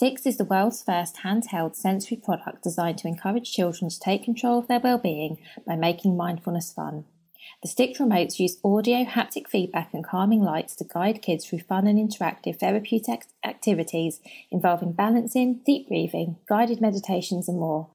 Stix is the world's first handheld sensory product designed to encourage children to take control of their well-being by making mindfulness fun. The Stix remotes use audio, haptic feedback, and calming lights to guide kids through fun and interactive therapeutic activities involving balancing, deep breathing, guided meditations, and more.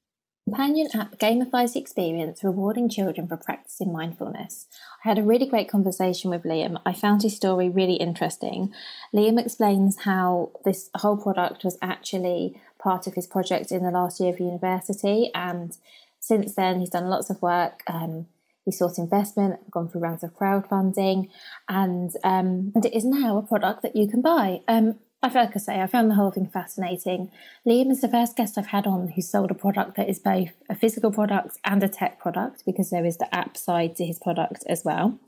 Companion app gamifies the experience, rewarding children for practicing mindfulness. I had a really great conversation with Liam. I found his story really interesting. Liam explains how this whole product was actually part of his project in the last year of university, and since then, he's done lots of work. Um, he sought investment, gone through rounds of crowdfunding, and um, and it is now a product that you can buy. Um, I feel like I say, I found the whole thing fascinating. Liam is the first guest I've had on who sold a product that is both a physical product and a tech product because there is the app side to his product as well.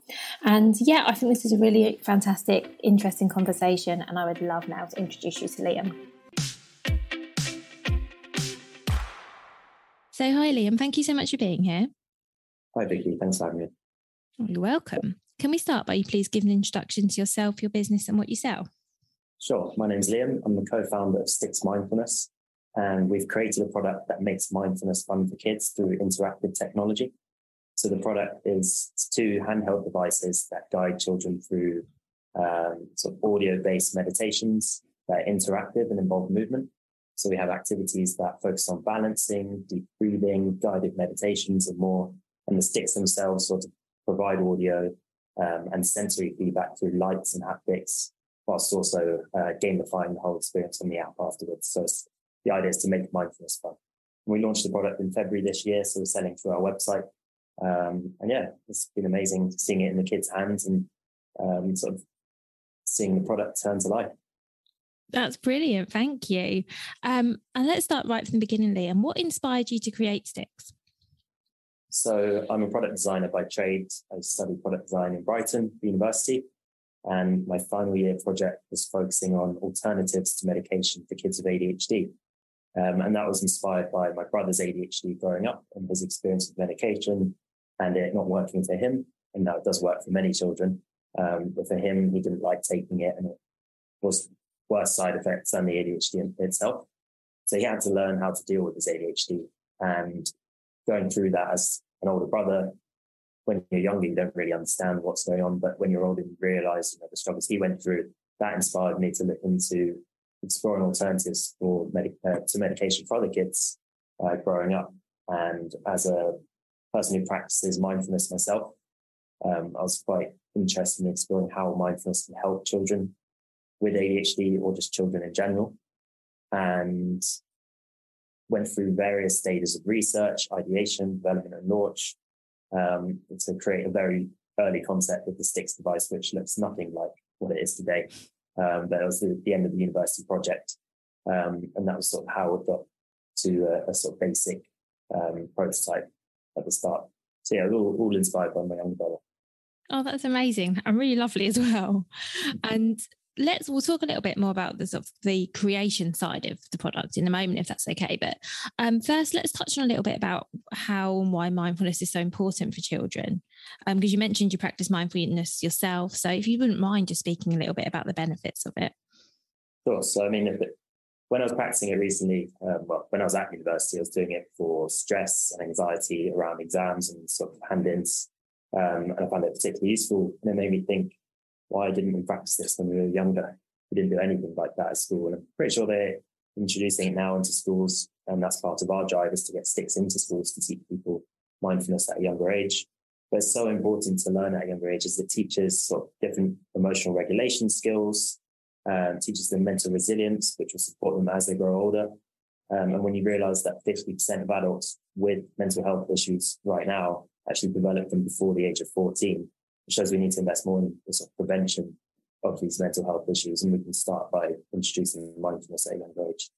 And yeah, I think this is a really fantastic, interesting conversation, and I would love now to introduce you to Liam. So, hi, Liam. Thank you so much for being here. Hi, Vicky. Thanks for having me. You're welcome. Can we start by you please give an introduction to yourself, your business, and what you sell? Sure. My name's Liam. I'm the co-founder of Stix Mindfulness, and we've created a product that makes mindfulness fun for kids through interactive technology. So the product is two handheld devices that guide children through um, sort of audio-based meditations that are interactive and involve movement. So we have activities that focus on balancing, deep breathing, guided meditations, and more. And the sticks themselves sort of provide audio um, and sensory feedback through lights and haptics whilst also uh, gamifying the whole experience on the app afterwards. So the idea is to make mindfulness fun. And we launched the product in February this year, so we're selling through our website. Um, and yeah, it's been amazing seeing it in the kids' hands and um, sort of seeing the product turn to life. That's brilliant. Thank you. Um, and let's start right from the beginning, Liam. What inspired you to create Stix? So I'm a product designer by trade. I studied product design in Brighton University. And my final year project was focusing on alternatives to medication for kids with ADHD. Um, and that was inspired by my brother's ADHD growing up and his experience with medication and it not working for him. And now it does work for many children. Um, but for him, he didn't like taking it and it was worse side effects than the ADHD itself. So he had to learn how to deal with his ADHD and going through that as an older brother, when you're younger, you don't really understand what's going on. But when you're older, you realize you know, the struggles he went through. That inspired me to look into exploring alternatives for uh, to medication for other kids uh, growing up. And as a person who practices mindfulness myself, um, I was quite interested in exploring how mindfulness can help children with ADHD or just children in general. And went through various stages of research, ideation, development, and launch um, to create a very early concept of the Stix device, which looks nothing like what it is today. Um, but it was the, the, end of the university project. Um, and that was sort of how it got to a, a sort of basic um, prototype at the start. So yeah, all, all inspired by my younger brother. Oh, that's amazing and really lovely as well. And let's we'll talk a little bit more about the sort of the creation side of the product in a moment, if that's okay. But um, first, let's touch on a little bit about how and why mindfulness is so important for children. Um, because you mentioned you practice mindfulness yourself, so if you wouldn't mind just speaking a little bit about the benefits of it. Sure. So, I mean, when I was practicing it recently, um, well, when I was at university, I was doing it for stress and anxiety around exams and sort of hand-ins, um, and I found it particularly useful. And it made me think why didn't we practice this when we were younger? We didn't do anything like that at school. And I'm pretty sure they're introducing it now into schools. And that's part of our drive is to get Stix into schools to teach people mindfulness at a younger age. But it's so important to learn at a younger age as it teaches sort of different emotional regulation skills, um, teaches them mental resilience, which will support them as they grow older. Um, and when you realize that 50% of adults with mental health issues right now actually develop them before the age of 14, it shows we need to invest more in the sort of prevention of these mental health issues. And we can start by introducing mindfulness at a younger age.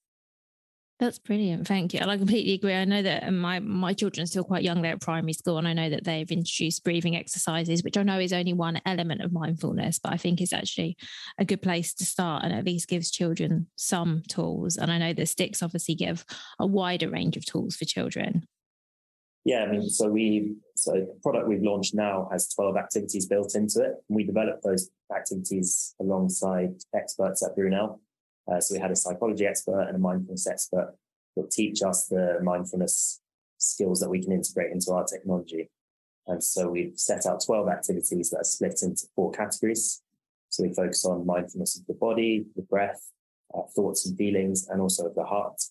That's brilliant. Thank you. And I completely agree. I know that my my children are still quite young. They're at primary school, and I know that they've introduced breathing exercises, which I know is only one element of mindfulness, but I think it's actually a good place to start, and at least gives children some tools. And I know that Stix obviously give a wider range of tools for children. Yeah, I mean, so we so the product we've launched now has 12 activities built into it. And we developed those activities alongside experts at Brunel. Uh, so we had a psychology expert and a mindfulness expert that teach us the mindfulness skills that we can integrate into our technology. And so we've set out 12 activities that are split into four categories. So we focus on mindfulness of the body, the breath, uh, thoughts and feelings, and also of the heart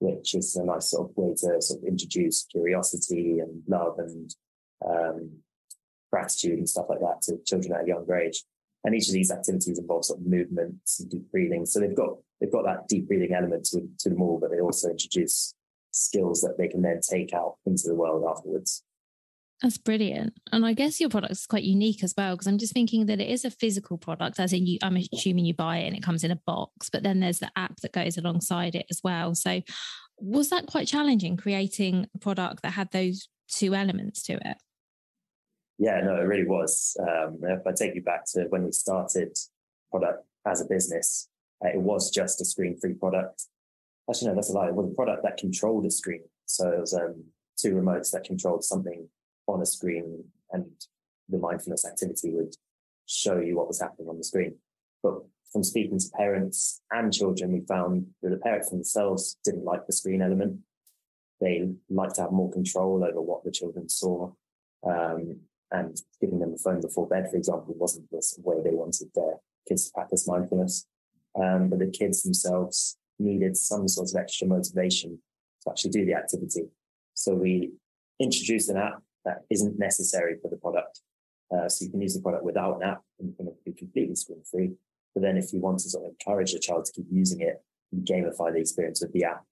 which is a nice sort of way to sort of introduce curiosity and love and um, gratitude and stuff like that to children at a younger age. And each of these activities involves sort of movements and deep breathing. So they've got they've got that deep breathing element to, to them all, but they also introduce skills that they can then take out into the world afterwards. That's brilliant. And I guess your product is quite unique as well, because I'm just thinking that it is a physical product, as in you, I'm assuming you buy it and it comes in a box, but then there's the app that goes alongside it as well. So was that quite challenging creating a product that had those two elements to it? Yeah, no, it really was. Um, if I take you back to when we started product as a business, uh, it was just a screen-free product. Actually, no, that's a lie. It was a product that controlled a screen. So it was um, two remotes that controlled something on a screen and the mindfulness activity would show you what was happening on the screen. But from speaking to parents and children, we found that the parents themselves didn't like the screen element. They liked to have more control over what the children saw. Um, and giving them a phone before bed, for example, wasn't the way they wanted their kids to practice mindfulness. Um, but the kids themselves needed some sort of extra motivation to actually do the activity. So we introduced an app that isn't necessary for the product. Uh, so you can use the product without an app and can be completely screen free. But then if you want to sort of encourage the child to keep using it, you gamify the experience with the app.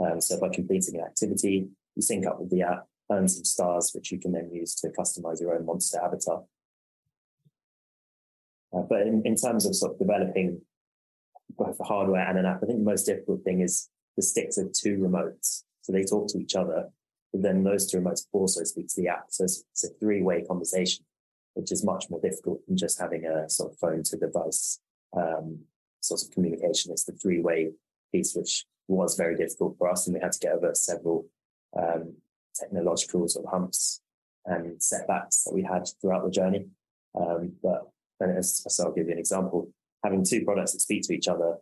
Um, so by completing an activity, you sync up with the app, earn some stars, which you can then use to customize your own monster avatar. Uh, but in, in terms of sort of developing both the hardware and an app, I think the most difficult thing is the sticks of two remotes. So they talk to each other, but then those two remotes also speak to the app. So it's, it's a three way conversation, which is much more difficult than just having a sort of phone to device um, sort of communication. It's the three way piece, which was very difficult for us. And we had to get over several um, technological sort of humps and setbacks that we had throughout the journey. Um, but so I'll give you an example. Having two products that speak to each other,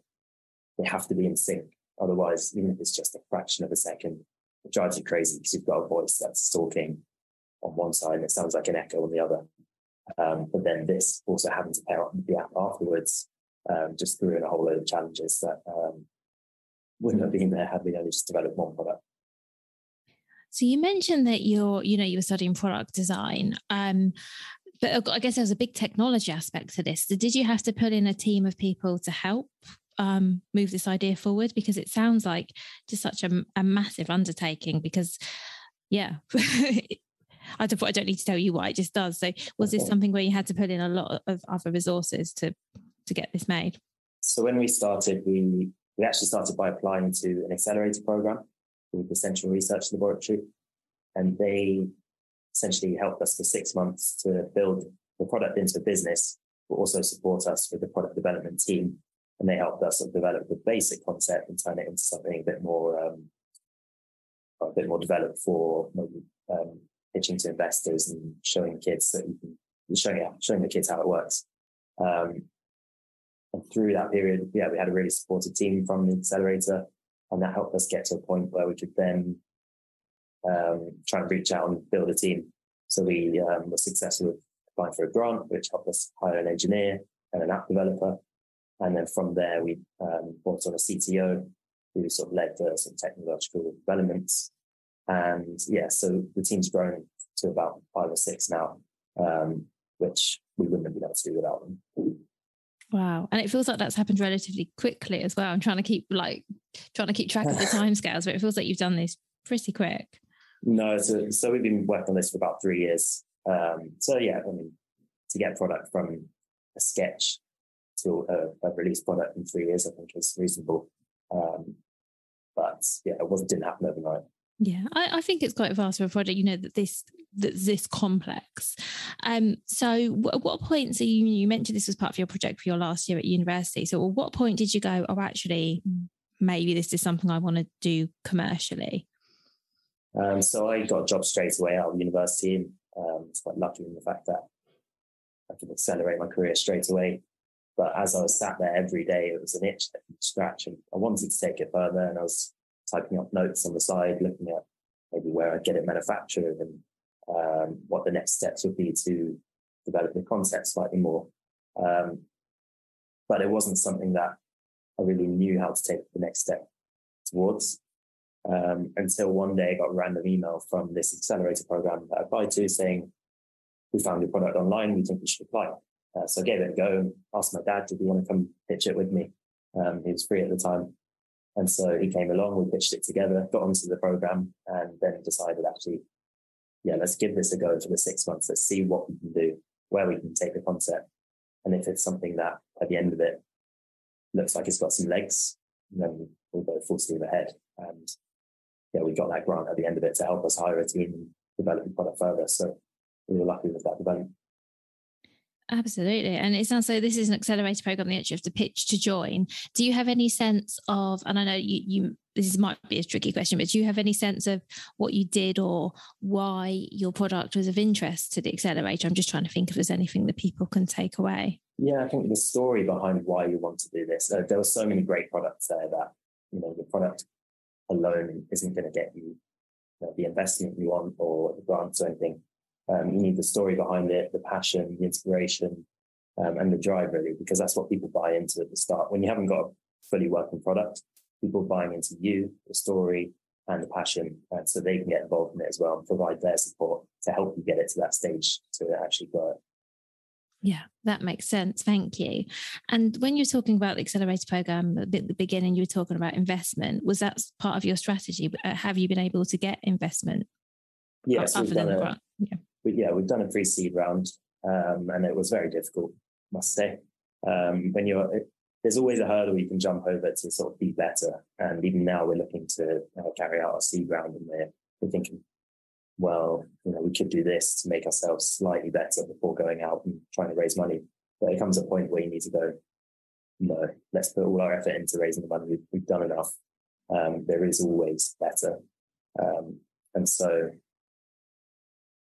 they have to be in sync. Otherwise, even if it's just a fraction of a second, it drives you crazy because you've got a voice that's talking on one side and it sounds like an echo on the other. Um, but then this also having to pair up with the app afterwards um, just threw in a whole load of challenges that um, wouldn't have been there had we only just developed one product. So you mentioned that you're, you know, you were studying product design. Um, but I guess there's a big technology aspect to this. So did you have to put in a team of people to help um, move this idea forward? Because it sounds like just such a, a massive undertaking. Because, yeah, I don't, I don't need to tell you why it just does. So, was this something where you had to put in a lot of other resources to to get this made? So, when we started, we we actually started by applying to an accelerator program the Central Research Laboratory, and they essentially helped us for six months to build the product into a business but also support us with the product development team. And they helped us develop the basic concept and turn it into something a bit more, um, a bit more developed for maybe um, pitching to investors and showing kids that you can showing showing the kids how it works. Um, and through that period, yeah, we had a really supportive team from the accelerator, and that helped us get to a point where we could then um, try and reach out and build a team. So we um, were successful with applying for a grant, which helped us hire an engineer and an app developer. And then from there, we um, brought on a CTO who sort of led the sort of technological developments. And yeah, so the team's grown to about five or six now, um, which we wouldn't have been able to do without them. Wow. And it feels like that's happened relatively quickly as well. I'm trying to keep like trying to keep track of the timescales, but it feels like you've done this pretty quick. No, so, so we've been working on this for about three years. Um, so yeah, I mean, to get product from a sketch to a, a release product in three years, I think is reasonable. Um, but yeah, it wasn't didn't happen overnight. Yeah, I, I, think it's quite fast for a project. You know that this that this complex. Um, so w- at what point? So you you mentioned this was part of your project for your last year at university. So at what point did you go? Oh, actually, maybe this is something I want to do commercially. Um, so I got a job straight away out of university, and um, it's quite lucky in the fact that I could accelerate my career straight away. But as I was sat there every day, it was an itch that scratch, and I wanted to take it further. And I was typing up notes on the side, looking at maybe where I'd get it manufactured and um, what the next steps would be to develop the concept slightly more. Um, but it wasn't something that I really knew how to take the next step towards um, until one day I got a random email from this accelerator program that I applied to saying, we found your product online, we think you should apply. Uh, so I gave it a go and asked my dad, did he want to come pitch it with me? Um, he was free at the time. And so he came along, we pitched it together, got onto the program, and then decided actually, yeah, let's give this a go for the six months. Let's see what we can do, where we can take the concept. And if it's something that at the end of it looks like it's got some legs, then we'll go full steam ahead. And yeah, we got that grant at the end of it to help us hire a team and develop the product further. So we were lucky with that development. Absolutely. And it sounds like this is an accelerator program that you have to pitch to join. Do you have any sense of, and I know you, you this might be a tricky question, but do you have any sense of what you did or why your product was of interest to the accelerator? I'm just trying to think if there's anything that people can take away. Yeah, I think the story behind why you want to do this, uh, there were so many great products there that, you know, the product alone isn't going to get you, you know, the investment you want or the grants or anything. Um, you need the story behind it, the passion, the inspiration, um, and the drive, really, because that's what people buy into at the start. When you haven't got a fully working product, people buying into you, the story, and the passion, so they can get involved in it as well and provide their support to help you get it to that stage to actually grow. Yeah, that makes sense. Thank you. And when you're talking about the accelerator program at the beginning, you were talking about investment. Was that part of your strategy? Uh, have you been able to get investment? Yes, other than the grant? Yeah yeah, we've done a pre-seed round, um, and it was very difficult, must say. Um, when you're, it, there's always a hurdle you can jump over to sort of be better. And even now, we're looking to uh, carry out a seed round, and we're, we're thinking, well, you know, we could do this to make ourselves slightly better before going out and trying to raise money. But it comes a point where you need to go, no, let's put all our effort into raising the money. We've, we've done enough. Um, there is always better. Um, and so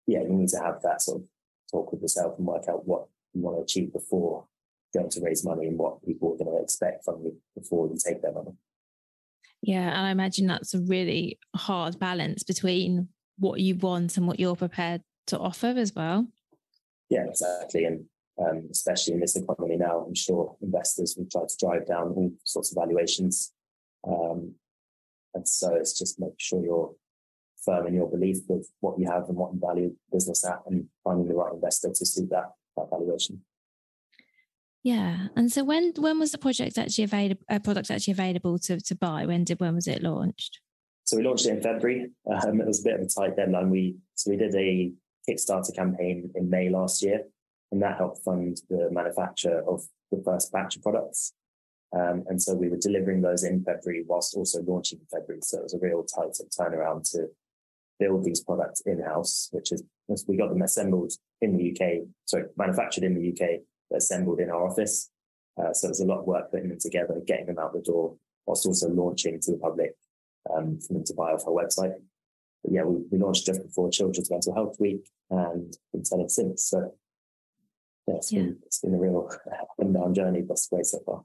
yeah, you need to have that sort of talk with yourself and work out what you want to achieve before going to raise money and what people are going to expect from you before you take their money. Yeah, and I imagine that's a really hard balance between what you want and what you're prepared to offer as well. Yeah, exactly. And um, especially in this economy now, I'm sure investors will try to drive down all sorts of valuations. Um, and so it's just make sure you're firm in your belief of what you have and what you value business at and finding the right investor to suit that, that valuation. Yeah. And so when when was the project actually available uh, product actually available to, to buy? When did when was it launched? So we launched it in February. Um, it was a bit of a tight deadline. We so we did a Kickstarter campaign in May last year, and that helped fund the manufacture of the first batch of products. Um, and so we were delivering those in February whilst also launching in February. So it was a real tight turnaround to build these products in house, which is we got them assembled in the UK, sorry, manufactured in the UK, assembled in our office. Uh, so there's a lot of work putting them together, getting them out the door, whilst also launching to the public um, for them to buy off our website. But yeah, we, we launched just before Children's Mental Health Week and been selling since. So yeah, it's, yeah. Been, it's been a real up and down journey, but great so far.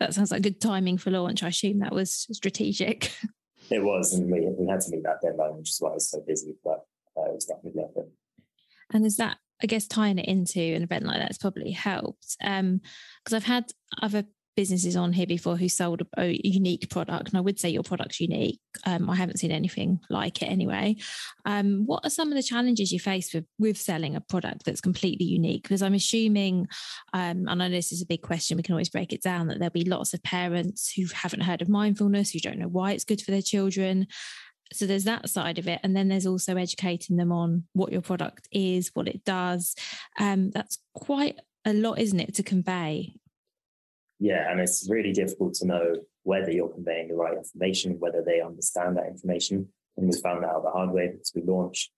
That sounds like good timing for launch. I assume that was strategic. It was, and we, we had to meet that deadline, which is why I was so busy, but uh, it was definitely worth it. And is that, I guess, tying it into an event like that's probably helped? Because um, I've had other businesses on here before who sold a, unique product, and I would say your product's unique. Um, I haven't seen anything like it anyway. Um, what are some of the challenges you face with with selling a product that's completely unique? Because I'm assuming, um, and I know this is a big question. We can always break it down that there'll be lots of parents who haven't heard of mindfulness, who don't know why it's good for their children. So there's that side of it, and then there's also educating them on what your product is, what it does. Um, that's quite a lot, isn't it, to convey? Yeah, and it's really difficult to know whether you're conveying the right information, whether they understand that information. And we found that out the hard way because we launched,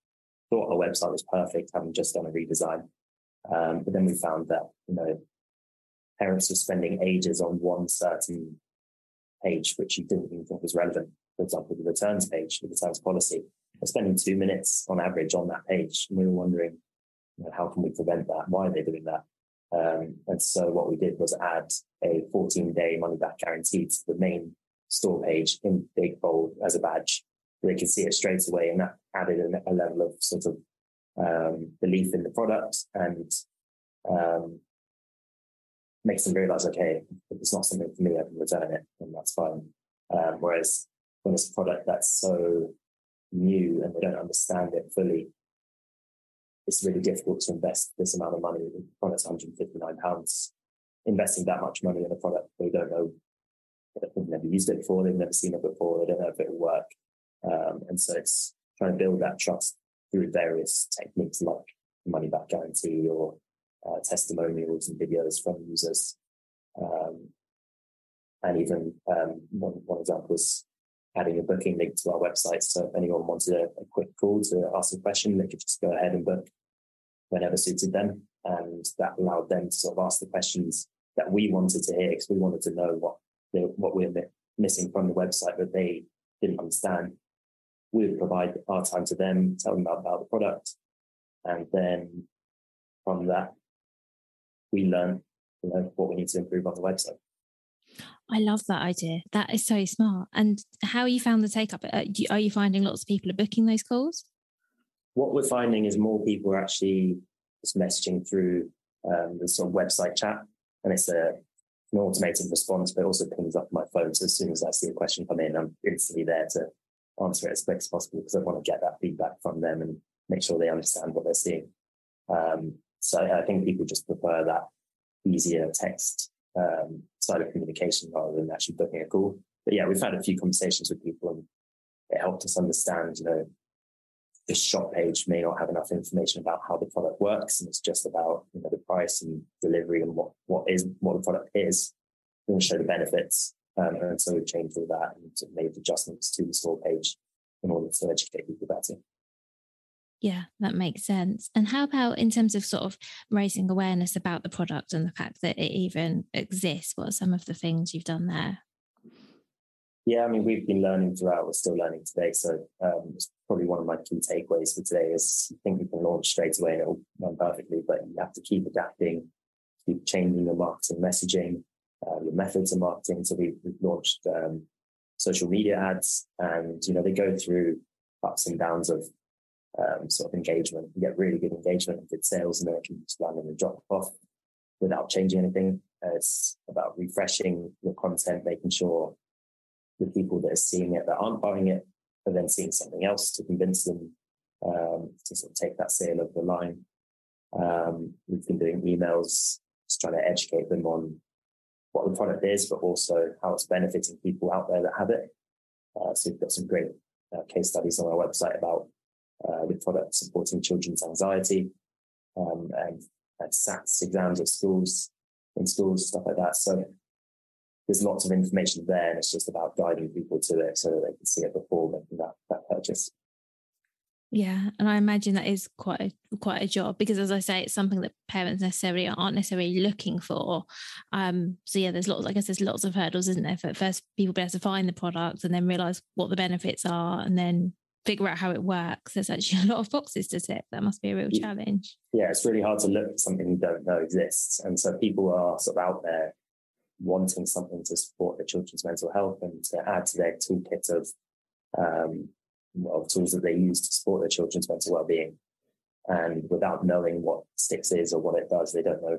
thought our website was perfect, having just done a redesign. Um, but then we found that, you know, parents were spending ages on one certain page, which you didn't even think was relevant. For example, the returns page, the returns policy. They're spending two minutes on average on that page. And we were wondering, you know, how can we prevent that? Why are they doing that? Um, and so what we did was add a 14 day money back guarantee to the main store page in big bold as a badge. They could see it straight away and that added a, a level of sort of um, belief in the product and um, makes them realize, okay, if it's not something for me, I can return it and that's fine. Um, whereas when it's a product that's so new and they don't understand it fully, it's really difficult to invest this amount of money. The product's 159 pounds. Investing that much money in a product they don't know, they've never used it before, they've never seen it before, they don't know if it will work. Um, and so it's trying to build that trust through various techniques like money back guarantee or uh, testimonials and videos from users. Um, and even um, one, one example was adding a booking link to our website. So if anyone wanted a, a, quick call to ask a question, they could just go ahead and book whenever suited them. And that allowed them to sort of ask the questions that we wanted to hear because we wanted to know what they, what we we're missing from the website that they didn't understand. We would provide our time to them, tell them about, about the product. And then from that, we learn you know, what we need to improve on the website. I love that idea. That is so smart. And how you found the take up? Uh, are you finding lots of people are booking those calls? What we're finding is more people are actually just messaging through um, the sort of website chat, and it's a an automated response, but also pings up my phone. So as soon as I see a question come in, I'm instantly there to answer it as quick as possible because I want to get that feedback from them and make sure they understand what they're seeing. Um, so I think people just prefer that easier text um, side of communication rather than actually booking a call. But yeah, we've had a few conversations with people and it helped us understand, you know, this shop page may not have enough information about how the product works and it's just about you know the price and delivery and what what is what the product is and show the benefits um, and so we've changed all that and made adjustments to the store page in order to educate people better yeah, that makes sense. And how about in terms of sort of raising awareness about the product and the fact that it even exists? What are some of the things you've done there? Yeah, I mean, we've been learning throughout. We're still learning today. So um, it's probably one of my key takeaways for today is you think you can launch straight away and it'll run perfectly, but you have to keep adapting, keep changing your marketing messaging, uh, your methods of marketing. So we've, we've launched um, social media ads and, you know, they go through ups and downs of um, sort of engagement. You get really good engagement and good sales, and then it can just randomly drop off without changing anything. Uh, it's about refreshing your content, making sure the people that are seeing it that aren't buying it are then seeing something else to convince them um, to sort of take that sale over the line. Um, we've been doing emails, just trying to educate them on what the product is, but also how it's benefiting people out there that have it. Uh, so we've got some great uh, case studies on our website about uh, with products supporting children's anxiety um, and, and SATs exams at schools, in schools, stuff like that. So there's lots of information there, and it's just about guiding people to it so that they can see it before making that, that purchase. Yeah, and I imagine that is quite a, quite a job because, as I say, it's something that parents necessarily aren't necessarily looking for. Um, so yeah, there's lots. I guess there's lots of hurdles, isn't there? For first, people be able to find the product and then realize what the benefits are, and then figure out how it works. There's actually a lot of boxes to tick. That must be a real challenge. Yeah, it's really hard to look for something you don't know exists, and so people are sort of out there wanting something to support their children's mental health and to add to their toolkit of um, of tools that they use to support their children's mental well-being. And without knowing what Stix is or what it does, they don't know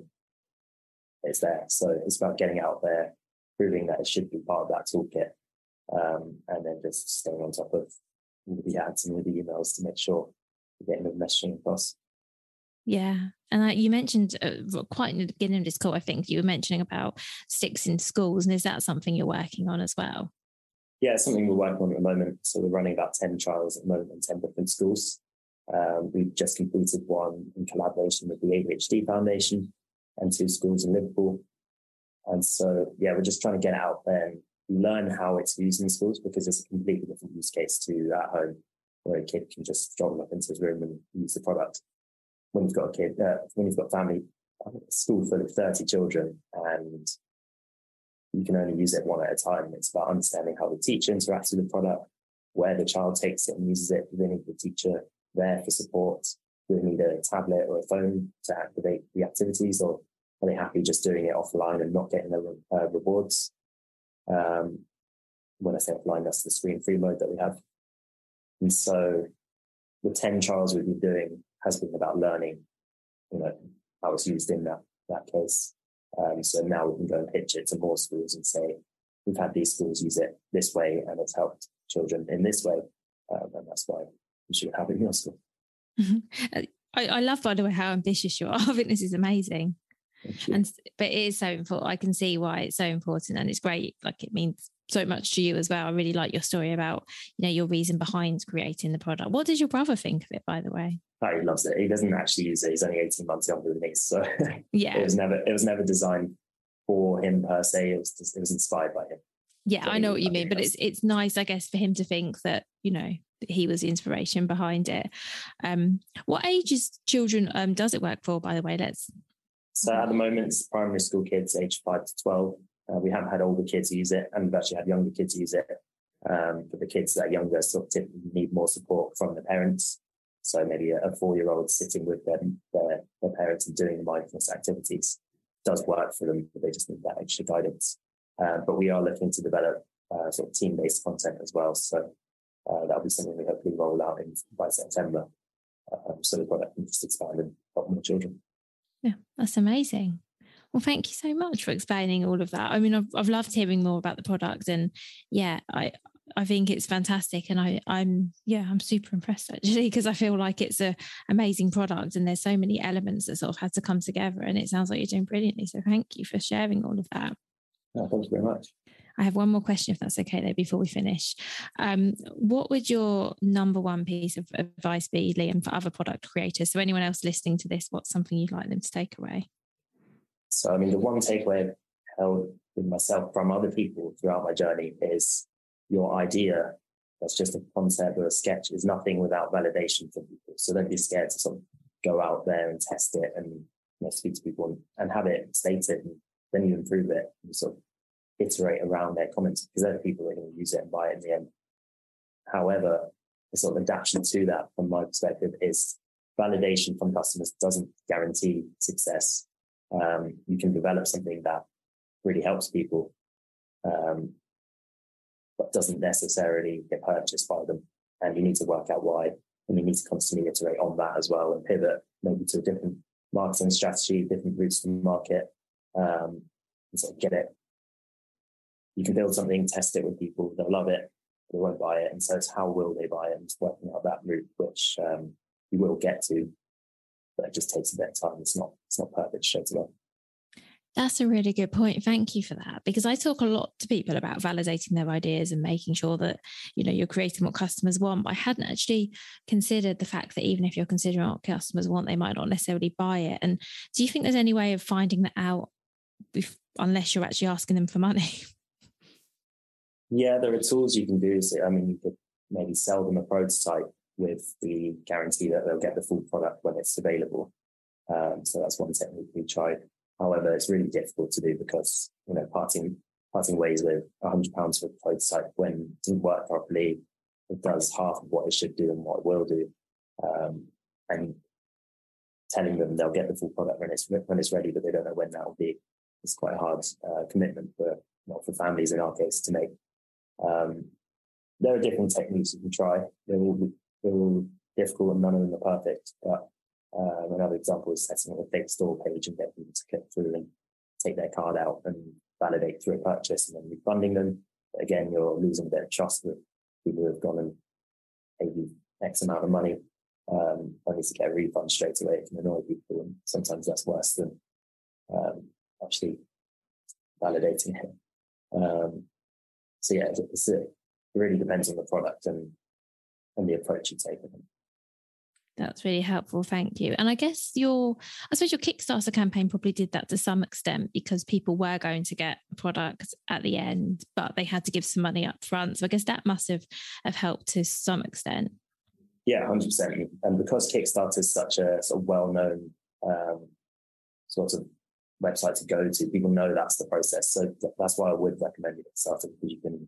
it's there. So it's about getting out there, proving that it should be part of that toolkit, um, and then just staying on top of the ads and with the emails to make sure we're getting the messaging across. Yeah. And uh, you mentioned uh, quite in the beginning of this call, I think you were mentioning about Stix in schools. And is that something you're working on as well? Yeah, it's something we're working on at the moment. So we're running about 10 trials at the moment in 10 different schools. Um, we've just completed one in collaboration with the ADHD Foundation and two schools in Liverpool. And so, yeah, we're just trying to get out there and learn how it's used in schools because it's a completely different use case to at home where a kid can just stroll up into his room and use the product. When you've got a kid, uh, when you've got family, school full of 30 children and you can only use it one at a time. It's about understanding how the teacher interacts with the product, where the child takes it and uses it. Do they need the teacher there for support? Do they need a tablet or a phone to activate the activities, or are they happy just doing it offline and not getting the uh, rewards? Um, when I say offline, that's the screen free mode that we have. And so the 10 trials we've been doing has been about learning, you know, how it's used in that, that case. Um, so now we can go and pitch it to more schools and say, we've had these schools use it this way and it's helped children in this way. Um, and that's why you should have it in your school. Mm-hmm. I, I, love, by the way, how ambitious you are. I think this is amazing. And but it is so important. I can see why it's so important, and it's great. Like it means so much to you as well. I really like your story about you know your reason behind creating the product. What does your brother think of it, by the way? Oh, he loves it. He doesn't actually use it. He's only 18 months younger than me. So yeah, it was never it was never designed for him per se. It was just, it was inspired by him. Yeah, so I know what you mean, but it's it's nice, I guess, for him to think that you know he was the inspiration behind it. Um, what ages children um, does it work for? By the way, let's. So at the moment, it's primary school kids aged five to twelve. Uh, we haven't had older kids use it, and we've actually had younger kids use it. Um, but the kids that are younger sort of need more support from the parents. So maybe a, a four-year-old sitting with their, their, their parents and doing the mindfulness activities does work for them, but they just need that extra guidance. Uh, but we are looking to develop uh, sort of team-based content as well. So uh, that'll be something we hopefully roll out in by September. Um, so product can just expand and help more children. Yeah, that's amazing. Well, thank you so much for explaining all of that. I mean, I've, I've loved hearing more about the product, and yeah, I I think it's fantastic, and I I'm yeah I'm super impressed actually because I feel like it's a amazing product, and there's so many elements that sort of had to come together, and it sounds like you're doing brilliantly. So thank you for sharing all of that. Yeah, thank you very much. I have one more question, if that's okay, though, before we finish. Um, what would your number one piece of advice be, Liam, for other product creators? So, anyone else listening to this, what's something you'd like them to take away? So, I mean, the one takeaway I've held with myself from other people throughout my journey is your idea that's just a concept or a sketch is nothing without validation from people. So don't be scared to sort of go out there and test it and you know, speak to people and, have it stated and then you improve it and sort of iterate around their comments because other people are going to use it and buy it in the end. However, the sort of adaptation to that from my perspective is validation from customers doesn't guarantee success. Um, you can develop something that really helps people, um, but doesn't necessarily get purchased by them. And you need to work out why. And you need to constantly iterate on that as well and pivot maybe to a different marketing strategy, different routes to market, um, and sort of get it. You can build something, test it with people, they'll love it, they won't buy it. And so it's how will they buy it and working out that route, which um, you will get to, but it just takes a bit of time. It's not, it's not perfect straight away. That's a really good point. Thank you for that. Because I talk a lot to people about validating their ideas and making sure that, you know, you're creating what customers want. But I hadn't actually considered the fact that even if you're considering what customers want, they might not necessarily buy it. And do you think there's any way of finding that out if, unless you're actually asking them for money? Yeah, there are tools you can do. So, I mean, you could maybe sell them a prototype with the guarantee that they'll get the full product when it's available. Um, so that's one technique we tried. However, it's really difficult to do because you know parting parting ways with hundred pounds for a prototype when it didn't work properly, it does half of what it should do and what it will do. Um, and telling them they'll get the full product when it's when it's ready, but they don't know when that will be. It's quite a hard uh, commitment for not for families in our case to make. Um, there are different techniques you can try. They're all they're all difficult and none of them are perfect. But um, another example is setting up a fake store page and getting them to click through and take their card out and validate through a purchase and then refunding them. But again, you're losing a bit of trust with people who have gone and paid you X amount of money um, only to get a refund straight away. It can annoy people, and sometimes that's worse than um, actually validating it. Um, so yeah, it's, it really depends on the product and and the approach you take. That's really helpful. Thank you. And I guess your, I suppose your Kickstarter campaign probably did that to some extent because people were going to get a product at the end, but they had to give some money up front. So I guess that must have, have helped to some extent. Yeah, 100%. And because Kickstarter is such a sort of well known um, sort of website to go to, people know that's the process. So that's why I would recommend Kickstarter because you can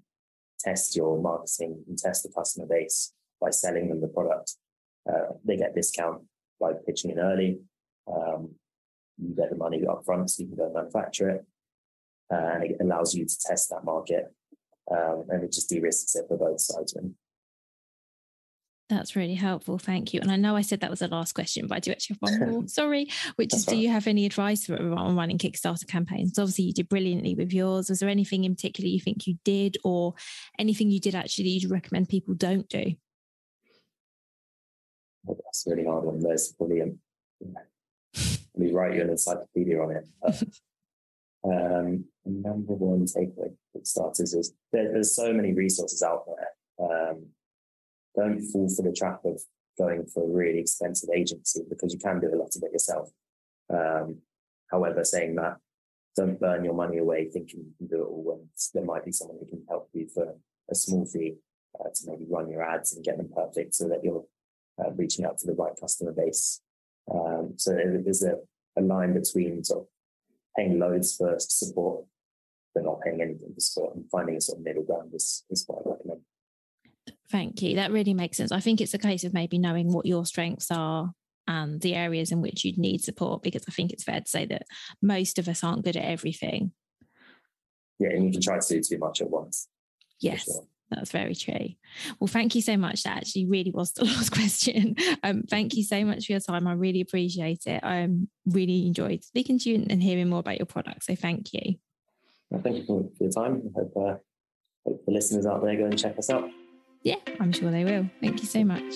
test your marketing and test the customer base by selling them the product uh, they get discount by pitching in early. Um, you get the money up front so you can go and manufacture it. Uh, and it allows you to test that market. Um, and it just de-risks it for both sides. That's really helpful. Thank you. And I know I said that was the last question, but I do actually have one more. Sorry, which is do you have any advice on running Kickstarter campaigns? Obviously, you did brilliantly with yours. Was there anything in particular you think you did, or anything you did actually you'd recommend people don't do? That's a really hard one. There's probably a, me write you an encyclopedia on it. But, um, number one takeaway for starters is there, there's so many resources out there. Um, don't fall for the trap of going for a really expensive agency because you can do a lot of it yourself. Um, however, saying that, don't burn your money away thinking you can do it all when there might be someone who can help you for a small fee uh, to maybe run your ads and get them perfect so that you're uh, reaching out to the right customer base. Um, so there's a, a line between sort of paying loads for support, but not paying anything for support, and finding a sort of middle ground is, is what I recommend. Thank you. That really makes sense. I think it's a case of maybe knowing what your strengths are and the areas in which you'd need support, because I think it's fair to say that most of us aren't good at everything. Yeah, and you can try to do too much at once. Yes. Sure. That's very true. Well, thank you so much. That actually really was the last question. Um, thank you so much for your time. I really appreciate it. I um, really enjoyed speaking to you and hearing more about your product. So thank you. Well, thank you for, your time. I hope, uh, hope the listeners out there go and check us out. Yeah, I'm sure they will. Thank you so much.